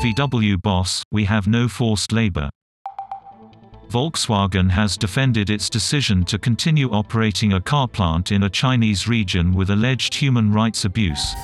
VW boss, we have no forced labor. Volkswagen has defended its decision to continue operating a car plant in a Chinese region with alleged human rights abuse.